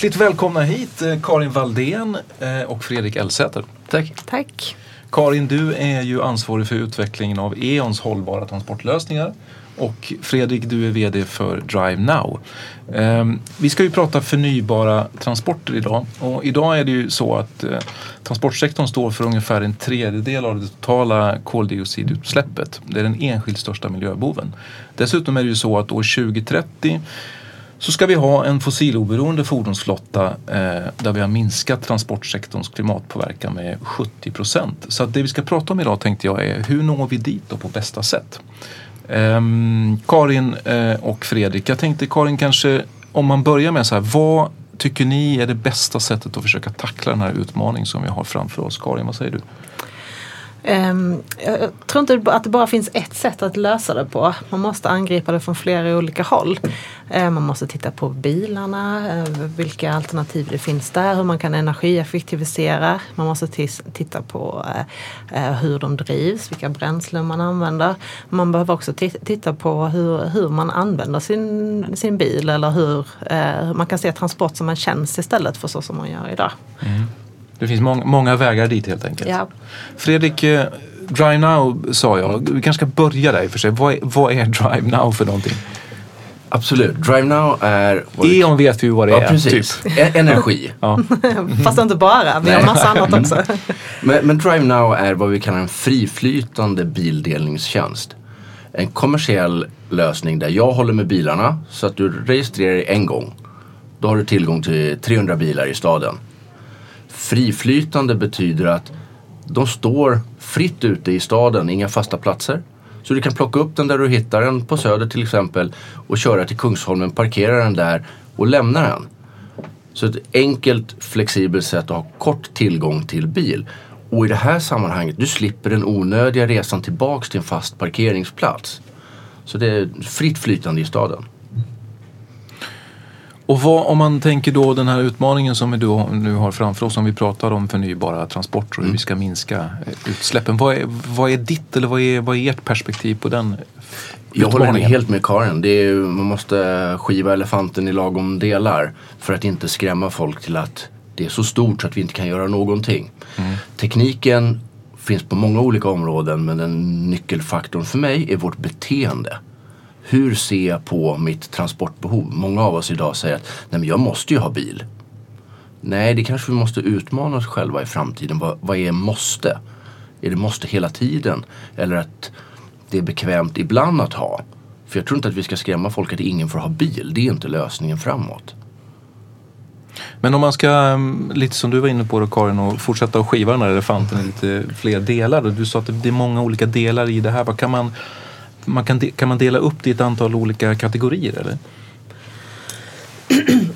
Hjärtligt välkomna hit eh, Karin Valdén eh, och Fredrik Elsäter. Tack. Tack. Karin, du är ju ansvarig för utvecklingen av E.ONs hållbara transportlösningar. Och Fredrik, du är VD för Drive Now. Ehm, vi ska ju prata förnybara transporter idag. Och idag är det ju så att eh, transportsektorn står för ungefär en tredjedel av det totala koldioxidutsläppet. Det är den enskilt största miljöboven. Dessutom är det ju så att år 2030 så ska vi ha en fossiloberoende fordonsflotta eh, där vi har minskat transportsektorns klimatpåverkan med 70 procent. Så att det vi ska prata om idag tänkte jag är hur når vi dit då på bästa sätt? Eh, Karin eh, och Fredrik, jag tänkte Karin kanske om man börjar med så här, vad tycker ni är det bästa sättet att försöka tackla den här utmaningen som vi har framför oss? Karin, vad säger du? Ehm, jag tror inte att det bara finns ett sätt att lösa det på. Man måste angripa det från flera olika håll. Ehm, man måste titta på bilarna, ehm, vilka alternativ det finns där, hur man kan energieffektivisera. Man måste titta på eh, eh, hur de drivs, vilka bränslen man använder. Man behöver också titta på hur, hur man använder sin, sin bil eller hur eh, man kan se transport som en tjänst istället för så som man gör idag. Mm. Det finns mång, många vägar dit helt enkelt. Ja. Fredrik, eh, Drive Now sa jag. Vi kanske ska börja där i och för sig. Vad är, vad är Drive Now för någonting? Absolut. Drive Now är... E.ON vet vi vad det ja, är. Precis. Typ. E- energi. ja. Fast inte bara. Vi har massa annat också. men, men Drive Now är vad vi kallar en friflytande bildelningstjänst. En kommersiell lösning där jag håller med bilarna så att du registrerar dig en gång. Då har du tillgång till 300 bilar i staden. Friflytande betyder att de står fritt ute i staden, inga fasta platser. Så du kan plocka upp den där du hittar den på Söder till exempel och köra till Kungsholmen, parkera den där och lämna den. Så ett enkelt, flexibelt sätt att ha kort tillgång till bil. Och i det här sammanhanget, du slipper den onödiga resan tillbaks till en fast parkeringsplats. Så det är fritt flytande i staden. Och vad, om man tänker då den här utmaningen som vi då, nu har framför oss, om vi pratar om förnybara transporter och hur mm. vi ska minska eh, utsläppen. Vad är, vad är ditt eller vad är, vad är ert perspektiv på den jag håller helt med Karin. Det är, man måste skiva elefanten i lagom delar för att inte skrämma folk till att det är så stort så att vi inte kan göra någonting. Mm. Tekniken finns på många olika områden men den nyckelfaktorn för mig är vårt beteende hur ser jag på mitt transportbehov? Många av oss idag säger att Nej, men jag måste ju ha bil. Nej, det kanske vi måste utmana oss själva i framtiden. Vad, vad är måste? Är det måste hela tiden? Eller att det är bekvämt ibland att ha? För jag tror inte att vi ska skrämma folk att ingen får ha bil. Det är inte lösningen framåt. Men om man ska, mm, lite som du var inne på då Karin, och fortsätta att skiva den här elefanten i lite fler delar. Du sa att det är många olika delar i det här. Vad kan man man kan, kan man dela upp det i ett antal olika kategorier eller?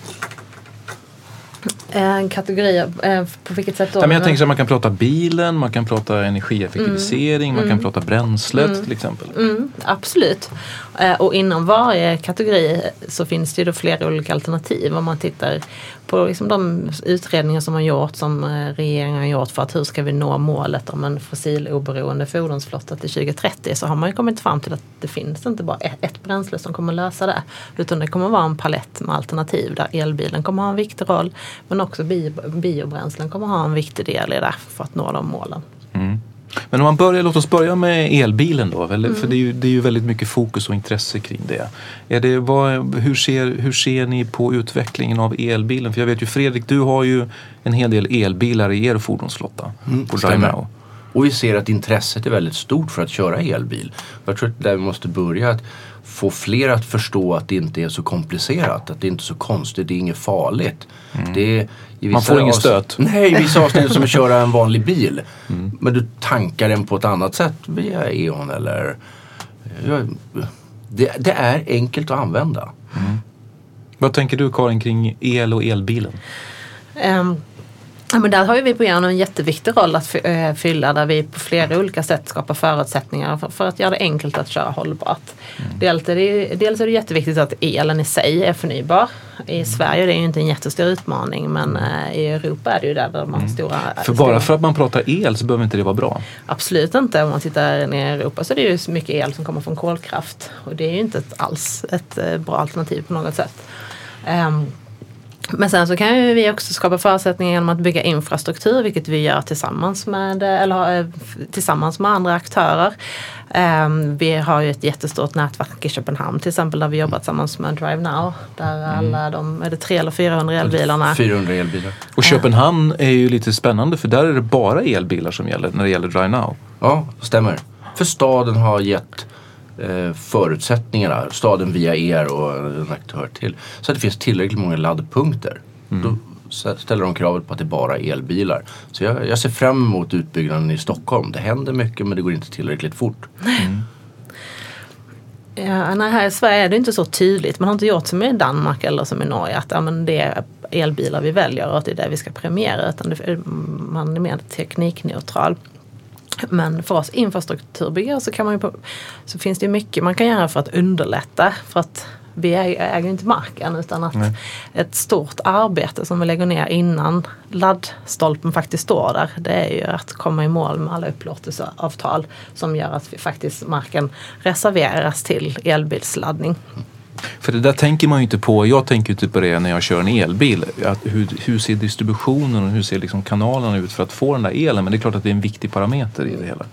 En kategori, eh, på vilket sätt då? Ja, men jag tänker att man kan prata bilen, man kan prata energieffektivisering, mm. man kan mm. prata bränslet mm. till exempel. Mm. Absolut. Eh, och inom varje kategori så finns det ju då flera olika alternativ. Om man tittar på liksom de utredningar som har gjort, som eh, regeringen har gjort för att hur ska vi nå målet om en fossiloberoende fordonsflotta till 2030 så har man ju kommit fram till att det finns inte bara ett bränsle som kommer lösa det. Utan det kommer vara en palett med alternativ där elbilen kommer ha en viktig roll men också biobränslen kommer ha en viktig del i det för att nå de målen. Men om man börjar, låt oss börja med elbilen då, mm. för det är, ju, det är ju väldigt mycket fokus och intresse kring det. Är det vad, hur, ser, hur ser ni på utvecklingen av elbilen? För jag vet ju Fredrik, du har ju en hel del elbilar i er fordonsflotta mm, på Drive Now. Och vi ser att intresset är väldigt stort för att köra elbil. Jag tror att där vi måste börja att få fler att förstå att det inte är så komplicerat, att det inte är så konstigt, det är inget farligt. Mm. Det är, Man får ingen stöt? Nej, i vissa avsnitt som att köra en vanlig bil. Mm. Men du tankar den på ett annat sätt via E.ON eller... Det, det, är enkelt att använda. Mm. Vad tänker du Karin kring el och elbilen? Um Ja, men där har ju vi på en jätteviktig roll att eh, fylla där vi på flera olika sätt skapar förutsättningar för, för att göra det enkelt att köra hållbart. Mm. Dels, är det, dels är det jätteviktigt att elen i sig är förnybar. I. Sverige är det ju inte en jättestor utmaning men uh, i Europa är det ju där, man har mm. stora... För bara för att man pratar el så behöver inte det vara bra? Absolut inte. Om man tittar ner i Europa så är det ju mycket el som kommer från kolkraft och det är ju inte alls ett uh, bra alternativ på något sätt. Um, Men sen så kan ju vi också skapa förutsättningar genom att bygga infrastruktur, vilket vi gör tillsammans med, eller, eh, tillsammans med andra aktörer. Um, vi har ju ett jättestort nätverk i Köpenhamn till exempel där vi jobbar tillsammans med Drive Now. Där mm. alla de, är det 300 eller 400 elbilarna? 400 elbilar. Och Köpenhamn är ju lite spännande för där är det bara elbilar som gäller när det gäller Drive Now. Ja, stämmer. För staden har gett eh, förutsättningarna, staden via er och en aktör till, så att det finns tillräckligt många laddpunkter. Mm. Då ställer de kravet på att det är bara elbilar. Så jag, jag ser fram emot utbyggnaden i Stockholm. Det händer mycket men det går inte tillräckligt fort. Mm. Ja, nej, här i Sverige är det inte så tydligt. Man har inte gjort som i Danmark eller som i Norge att ja, men det är elbilar vi väljer och att det är det vi ska premiera. Utan det, man är mer teknikneutral. Men för oss infrastrukturbyggare så, kan man ju, så finns det mycket man kan göra för att underlätta. För att vi äger inte marken utan att Nej. ett stort arbete som vi lägger ner innan laddstolpen faktiskt står där. Det är ju att komma i mål med alla upplåtelseavtal som gör att vi faktiskt marken reserveras till elbilsladdning. För det där tänker man ju inte på. Jag tänker inte typ på det när jag kör en elbil. Att hur, hur ser distributionen och hur ser liksom kanalerna ut för att få den där elen? Men det är klart att det är en viktig parameter i det hela.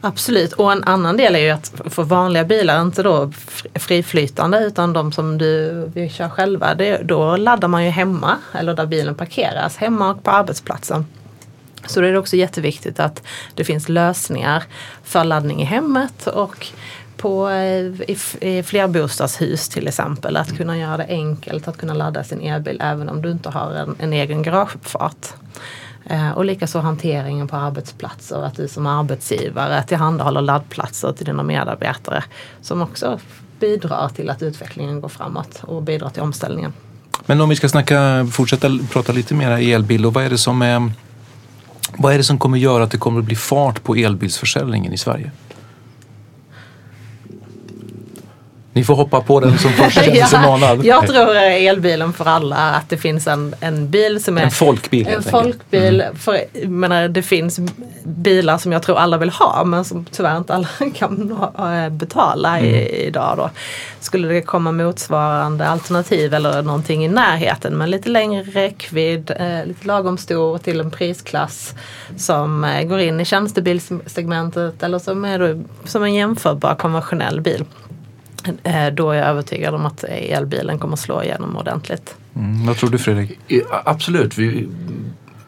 Absolut och en annan del är ju att för vanliga bilar, inte då friflytande utan de som du, vill köra själva, det, då laddar man ju hemma eller där bilen parkeras, hemma och på arbetsplatsen. Så då är det också jätteviktigt att det finns lösningar för laddning i hemmet och på, eh, i, i flerbostadshus till exempel. Att kunna göra det enkelt att kunna ladda sin elbil även om du inte har en, en egen garageuppfart. Eh, och likaså hanteringen på arbetsplatser, att du som arbetsgivare tillhandahåller laddplatser till dina medarbetare som också bidrar till att utvecklingen går framåt och bidrar till omställningen. Men om vi ska snacka, fortsätta prata lite mer elbil och vad är det som är vad är det som kommer göra att det kommer att bli fart på elbilsförsäljningen i Sverige? Ni får hoppa på den som först känner sig manad. Jag tror elbilen för alla, att det finns en, en bil som är en folkbil. En folkbil. Mm. För, menar, det finns bilar som jag tror alla vill ha men som tyvärr inte alla kan betala mm. i, idag. Då. Skulle det komma motsvarande alternativ eller någonting i närheten med lite längre räckvidd, eh, lite lagom stor till en prisklass som eh, går in i tjänstebilssegmentet eller som är som en jämförbar konventionell bil. Eh, då är jag övertygad om att elbilen kommer slå igenom ordentligt. Mm, vad tror du Fredrik? Absolut, vi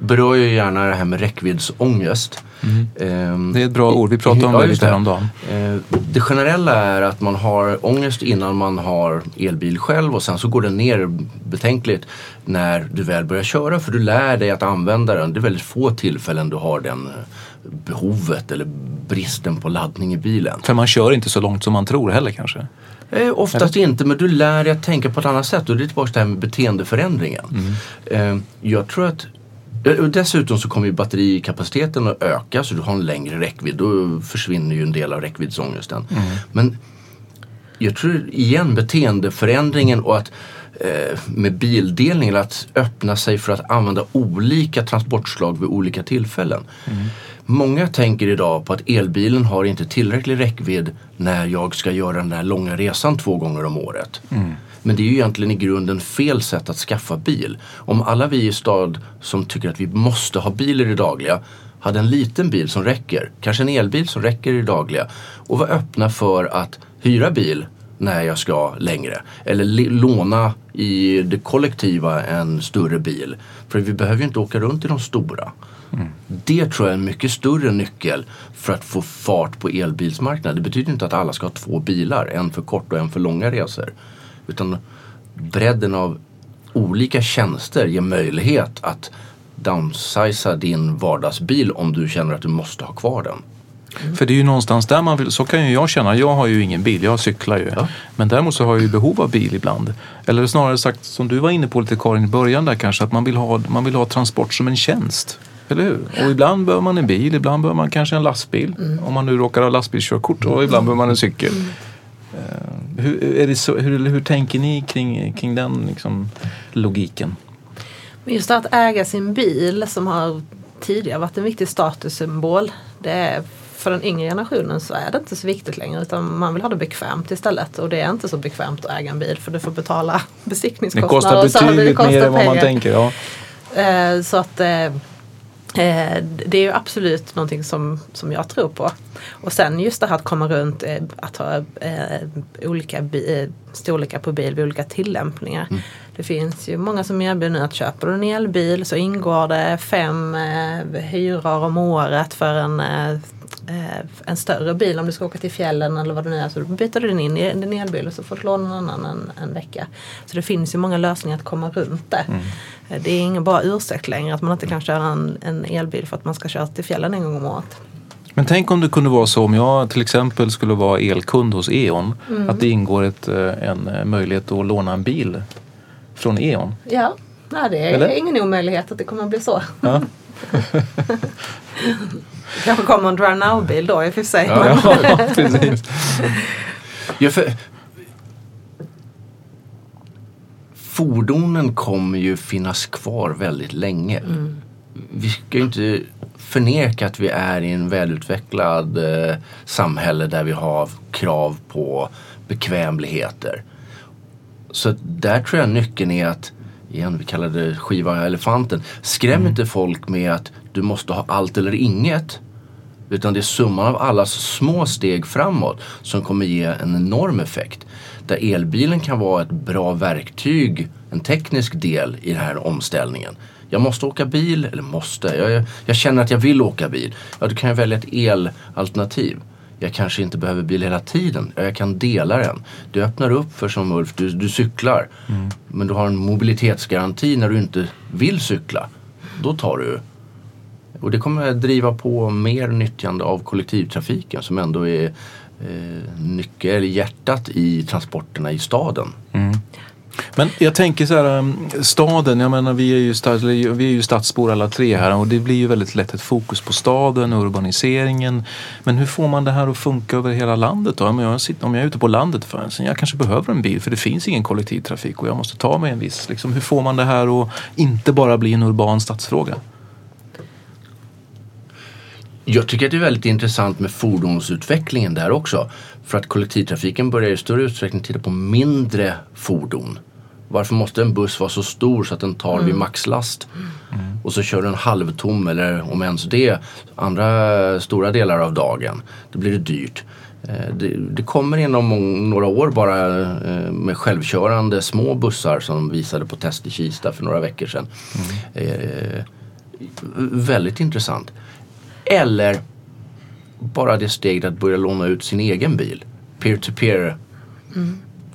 berör ju gärna det här med räckviddsångest. Mm. Um, det är ett bra ord, vi pratade om det lite häromdagen. Uh, det generella är att man har ångest innan man har elbil själv och sen så går den ner betänkligt när du väl börjar köra för du lär dig att använda den. Det är väldigt få tillfällen du har den eh, behovet eller bristen på laddning i bilen. För man kör inte så långt som man tror heller kanske? Eh, oftast Eller? inte men du lär dig att tänka på ett annat sätt och det är tillbaka till det här med beteendeförändringen. Mm. Eh, jag tror att eh, Dessutom så kommer ju batterikapaciteten att öka så du har en längre räckvidd. Då försvinner ju en del av räckviddsångesten. Mm. Men jag tror igen beteendeförändringen och att eh, med bildelningen att öppna sig för att använda olika transportslag vid olika tillfällen. Mm. Många tänker idag på att elbilen har inte tillräcklig räckvidd när jag ska göra den där långa resan två gånger om året. Mm. Men det är ju egentligen i grunden fel sätt att skaffa bil. Om alla vi i stad som tycker att vi måste ha bil i det dagliga hade en liten bil som räcker, kanske en elbil som räcker i det dagliga och var öppna för att hyra bil när jag ska längre. Eller låna i det kollektiva en större bil. För vi behöver ju inte åka runt i de stora. Mm. Det tror jag är en mycket större nyckel för att få fart på elbilsmarknaden. Det betyder inte att alla ska ha två bilar, en för kort och en för långa resor. Utan bredden av olika tjänster ger möjlighet att downsiza din vardagsbil om du känner att du måste ha kvar den. Mm. För det är ju någonstans där man vill, så kan ju jag känna, jag har ju ingen bil, jag cyklar ju. Ja. Men däremot så har jag ju behov av bil ibland. Eller snarare sagt, som du var inne på lite Karin i början där kanske, att man vill ha, man vill ha transport som en tjänst. Eller hur? Och ibland behöver man en bil, ibland behöver man kanske en lastbil. Mm. Om man nu råkar ha lastbilskörkort och ibland behöver man en cykel. Uh, hur, är det så, hur, hur tänker ni kring, kring den liksom, logiken? Just att äga sin bil som har tidigare varit en viktig statussymbol. Det är för den yngre generationen så är det inte så viktigt längre utan man vill ha det bekvämt istället och det är inte så bekvämt att äga en bil för du får betala Det besiktningskostnader. kostar och så här, betydligt kostar mer än vad man pengar. tänker. Ja. Eh, Så att eh, eh, det är ju absolut någonting som, som jag tror på. Och sen just det här att komma runt, eh, att ha eh, olika bi- eh, storlekar på bil vid olika tillämpningar. Det finns ju många som erbjuder nu att köper du en elbil så ingår det fem eh, hyror om året för en eh, eh, en större bil om du ska åka till fjällen eller vad det nu är. Så byter du den in i en elbil och så får du låna en annan en, en vecka. Så det finns ju många lösningar att komma runt det. Eh, Det är ingen bra ursäkt längre att man inte kan köra en, en elbil för att man ska köra till fjällen en gång om året. Men tänk om det kunde vara så om jag till exempel skulle vara elkund hos E.ON. Att det ingår ett, eh, en eh, möjlighet att låna en bil från E.ON. Ja, nej, det är Eller? ingen omöjlighet att det kommer att bli så. Ja. Kanske kommer en Drive Now-bil då i och för sig. Ja, ja, precis. Ja, för fordonen kommer ju finnas kvar väldigt länge. Vi ska ju inte förneka att vi är i en välutvecklad eh, samhälle där vi har krav på bekvämligheter. Så där tror jag nyckeln är att, igen vi kallar det skiva elefanten, skräm inte folk med att du måste ha allt eller inget. Utan det är summan av allas små steg framåt som kommer ge en enorm effekt. Där elbilen kan vara ett bra verktyg, en teknisk del i den här omställningen. Jag måste åka bil, eller måste, jag, jag känner att jag vill åka bil. Ja, då kan jag välja ett elalternativ. Jag kanske inte behöver bil hela tiden. Ja, Jag kan dela den. Du öppnar upp för som Ulf, du, du cyklar. Men du har en mobilitetsgaranti när du inte vill cykla. Då tar du och det kommer att driva på mer nyttjande av kollektivtrafiken som ändå är eh, nyckel, eller hjärtat i transporterna i staden. Men jag tänker så här, um, staden, jag menar vi är, ju stads, vi är ju stadsbor alla tre här och det blir ju väldigt lätt ett fokus på staden och urbaniseringen. Men hur får man det här att funka över hela landet då? Om jag, sitter, om jag är ute på landet för jag kanske behöver en bil för det finns ingen kollektivtrafik och jag måste ta mig en viss. Liksom, hur får man det här att inte bara bli en urban stadsfråga? Jag tycker att det är väldigt intressant med fordonsutvecklingen där också. För att kollektivtrafiken börjar i större utsträckning titta på mindre fordon. Varför måste en buss vara så stor så att den tar vid maxlast? Och så kör den halvtom eller om ens det andra stora delar av dagen. Då blir det dyrt. Eh, Det, det kommer inom några år bara eh, med självkörande små bussar som de visade på test i Kista för några veckor sedan. Eh, väldigt intressant. Eller bara det steget att börja låna ut sin egen bil. Peer-to-peer.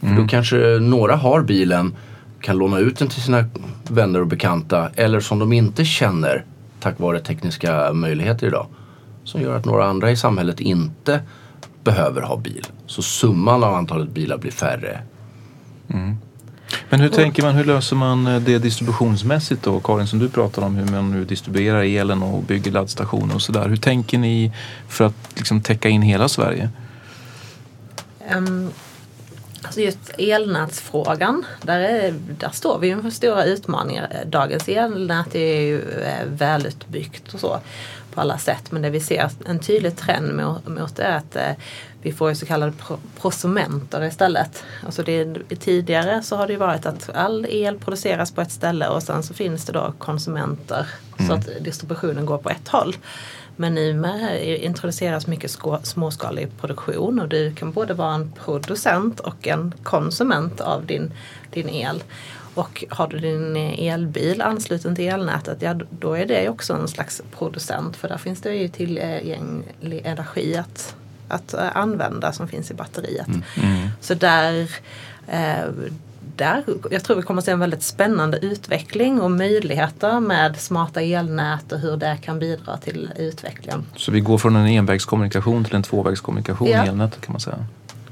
För då kanske några har bilen, kan låna ut den till sina vänner och bekanta. Eller som de inte känner tack vare tekniska möjligheter idag. Som gör att några andra i samhället inte behöver ha bil. Så summan av antalet bilar blir färre. Men hur tänker man, hur löser man eh, det distributionsmässigt då? Karin som du pratar om hur man nu distribuerar elen och bygger laddstationer och sådär. Hur tänker ni för att liksom täcka in hela Sverige? Um, alltså just elnätsfrågan, där, är, där står vi inför stora utmaningar. Dagens elnät är ju eh, välutbyggt och så på alla sätt. Men det vi ser en tydlig trend mot, mot är att eh, vi får så kallade pro, prosumenter istället. Alltså det, tidigare så har det ju varit att all el produceras på ett ställe och sen så finns det då konsumenter så att distributionen går på ett håll. Men nu med introduceras mycket småskalig produktion och du kan både vara en producent och en konsument av din, din el. Och har du din elbil ansluten till elnätet, ja då är det också en slags producent för där finns det ju tillgänglig energi att, att eh, använda som finns i batteriet. Så där, eh, där, jag tror vi kommer att se en väldigt spännande utveckling och möjligheter med smarta elnät och hur det kan bidra till utvecklingen. Så vi går från en envägskommunikation till en tvåvägskommunikation Ja. i elnätet kan man säga.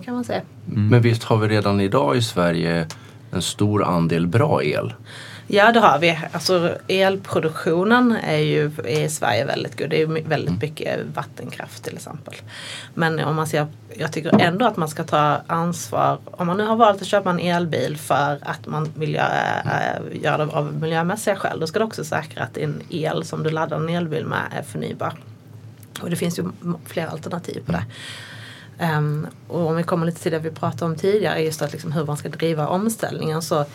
kan man säga. Men visst har vi redan idag i Sverige en stor andel bra el. Ja det har vi. Alltså elproduktionen är ju i Sverige väldigt god. Det är väldigt mycket vattenkraft till exempel. Men om man ser, jag tycker ändå att man ska ta ansvar. Om man nu har valt att köpa en elbil för att man vill göra, äh, göra det av miljömässiga skäl. Då ska du också säkra att din el som du laddar en elbil med är förnybar. Och det finns ju flera alternativ på det. Ehm, och om vi kommer lite till det vi pratade om tidigare, just att liksom hur man ska driva omställningen så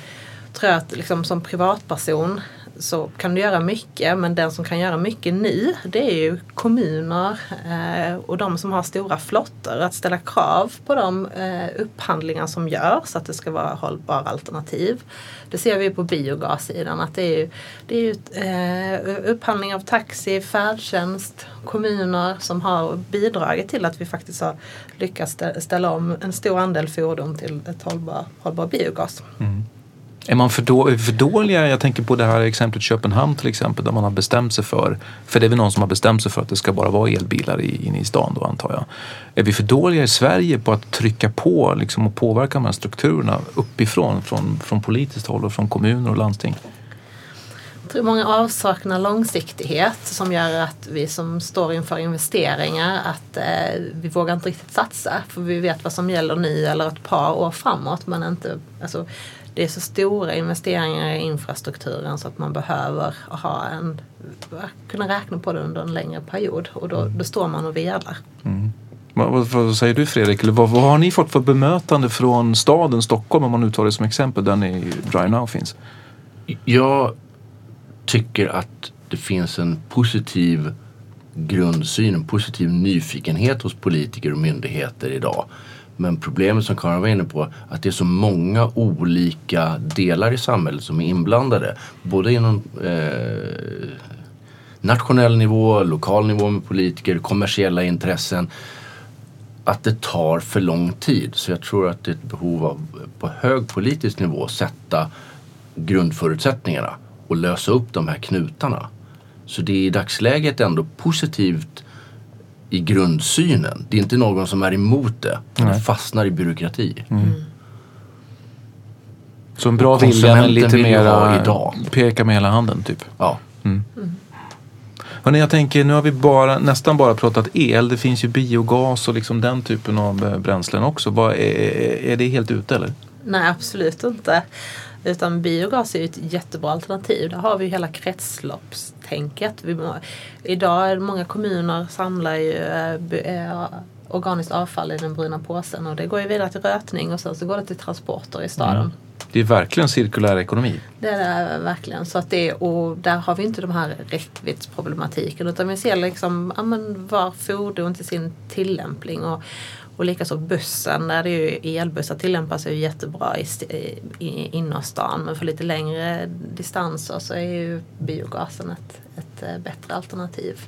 tror jag att liksom som privatperson så kan du göra mycket men den som kan göra mycket nu det är ju kommuner eh, och de som har stora flottor. Att ställa krav på de eh, upphandlingar som görs att det ska vara hållbara alternativ. Det ser vi på biogassidan att det är ju, det är ju eh, upphandling av taxi, färdtjänst, kommuner som har bidragit till att vi faktiskt har lyckats ställa om en stor andel fordon till ett hållbar, hållbar biogas. Mm. Är man för, då, för dåliga? Jag tänker på det här exemplet Köpenhamn till exempel där man har bestämt sig för, för det är väl någon som har bestämt sig för att det ska bara vara elbilar i- inne i stan då antar jag. Är vi för dåliga i Sverige på att trycka på liksom, och påverka de här strukturerna uppifrån, från, från politiskt håll och från kommuner och landsting? Jag tror många avsaknar långsiktighet som gör att vi som står inför investeringar att eh, vi vågar inte riktigt satsa för vi vet vad som gäller nu eller ett par år framåt men inte alltså, det är så stora investeringar i infrastrukturen så att man behöver ha en, kunna räkna på det under en längre period och då, då står man och velar. Vad, vad, vad säger du Fredrik? Eller vad, vad har ni fått för bemötande från staden Stockholm om man nu tar det som exempel där ni Drive Now finns? Jag tycker att det finns en positiv grundsyn, en positiv nyfikenhet hos politiker och myndigheter idag. Men problemet som Karin var inne på, att det är så många olika delar i samhället som är inblandade. Både inom eh, nationell nivå, lokal nivå med politiker, kommersiella intressen. Att det tar för lång tid. Så jag tror att det är ett behov av på hög politisk nivå sätta grundförutsättningarna och lösa upp de här knutarna. Så det är i dagsläget ändå positivt i grundsynen. Det är inte någon som är emot det. Det Nej. fastnar i byråkrati. Så en bra vilja men lite vill ju ha mer idag. peka med hela handen typ. Ja. Hörrni, jag tänker, nu har vi bara, nästan bara pratat el. Det finns ju biogas och liksom den typen av eh, bränslen också. Vad, är, är det helt ute eller? Nej, absolut inte. Utan biogas är ju ett jättebra alternativ. Där har vi ju hela kretsloppstänket. Vi, idag är många kommuner samlar ju eh, eh, organiskt avfall i den bruna påsen och det går ju vidare till rötning och sen så går det till transporter i staden. Det är verkligen cirkulär ekonomi. Det är det verkligen. Så att det, och där har vi inte de här räckviddsproblematiken utan vi ser liksom ja, men var fordon till sin tillämpning. Och, och likaså bussen, där det är ju elbussar tillämpas ju jättebra i, i, innerstan men för lite längre distanser så är ju biogasen ett, ett eh, bättre alternativ.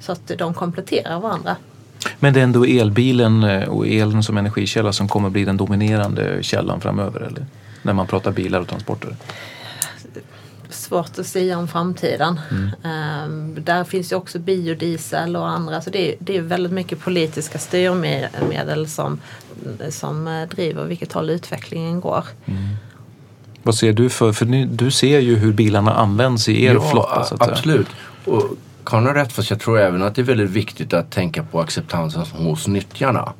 Så att de kompletterar varandra. Men det är ändå elbilen eh, och elen som energikälla som kommer bli den dominerande källan framöver eller? När man pratar bilar och transporter. Svårt att säga om framtiden. Ehm, där finns ju också biodiesel och andra. Så det är, det är väldigt mycket politiska styrmedel som, som eh, driver vilket håll utvecklingen går. Vad ser du för, för ni, du ser ju hur bilarna används i er flotta så att säga. absolut. Och Karin har rätt fast jag tror även att det är väldigt viktigt att tänka på acceptansen hos nyttjarna.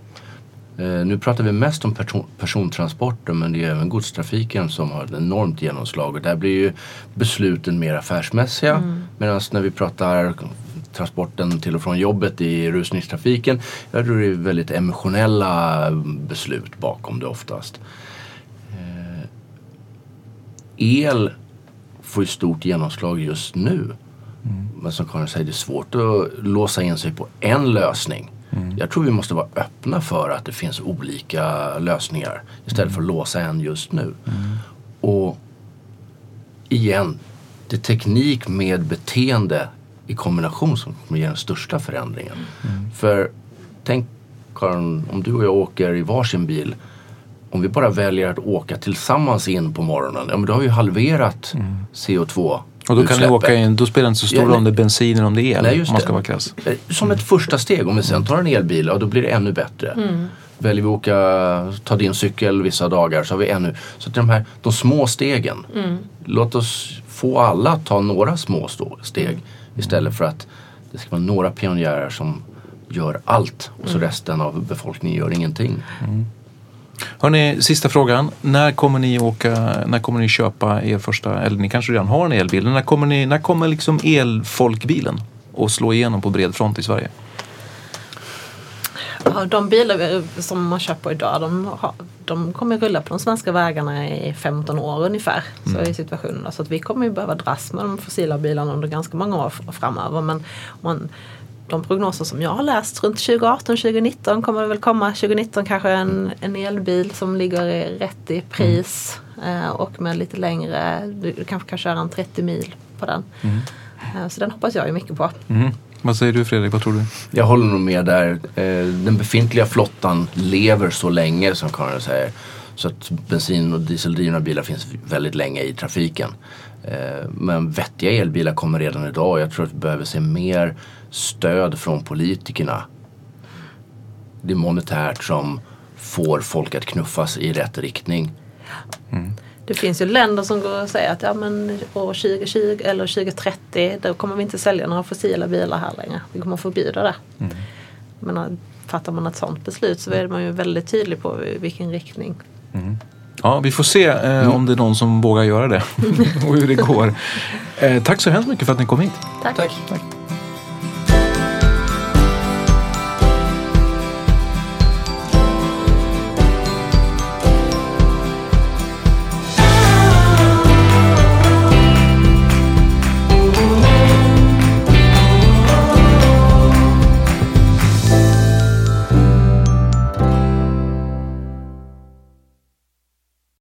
Eh, nu pratar vi mest om person, persontransporter men det är även godstrafiken som har ett enormt genomslag och där blir ju besluten mer affärsmässiga. Medan när vi pratar transporten till och från jobbet i rusningstrafiken, jag tror det är väldigt emotionella beslut bakom det oftast. Eh, el får ju stort genomslag just nu. Men som Karin säger, det är svårt att låsa in sig på en lösning. Jag tror vi måste vara öppna för att det finns olika lösningar istället för att låsa en just nu. Och igen, det är teknik med beteende i kombination som kommer ge den största förändringen. För tänk Karin, om du och jag åker i varsin bil om vi bara väljer att åka tillsammans in på morgonen, ja men då har vi halverat CO2 Och då kan ni åka in, då spelar det inte så stor Ja, roll om nej. det är bensin eller om det är el. Nej, just om man det. ska vara krass. Eh, Som ett första steg, om vi sen tar en elbil, ja, då blir det ännu bättre. Väljer vi att åka, ta din cykel vissa dagar så har vi ännu... Så att de här de små stegen, låt oss få alla att ta några små steg istället för att det ska vara några pionjärer som gör allt och så resten av befolkningen gör ingenting. Hörrni, sista frågan. När kommer ni åka, när kommer ni köpa er första, eller ni kanske redan har en elbil, när kommer, ni, när kommer liksom elfolkbilen att slå igenom på bred front i Sverige? De bilar som man köper idag de, har, de kommer rulla på de svenska vägarna i 15 år ungefär. Så är situationen. Så att vi kommer ju behöva dras med de fossila bilarna under ganska många år framöver. Men man, de prognoser som jag har läst runt 2018-2019 kommer det väl komma 2019 kanske en, en elbil som ligger rätt i pris eh, och med lite längre, du kanske kan köra en 30 mil på den. Eh, så den hoppas jag ju mycket på. Mm. Vad säger du Fredrik, vad tror du? Jag håller nog med där. Eh, Den befintliga flottan lever så länge som Karin säger. Så att bensin och dieseldrivna bilar finns väldigt länge i trafiken. Men vettiga elbilar kommer redan idag. Jag tror att vi behöver se mer stöd från politikerna. Det är monetärt som får folk att knuffas i rätt riktning. Det finns ju länder som går och säger att ja, men år 2020 eller 2030 då kommer vi inte sälja några fossila bilar här längre. Vi kommer förbjuda det. Men äh, fattar man ett sådant beslut så är man ju väldigt tydlig på vilken riktning. Ja, vi får se eh, om det är någon som vågar göra det och hur det går. Eh, tack så hemskt mycket för att ni kom hit. Tack. Tack. Tack.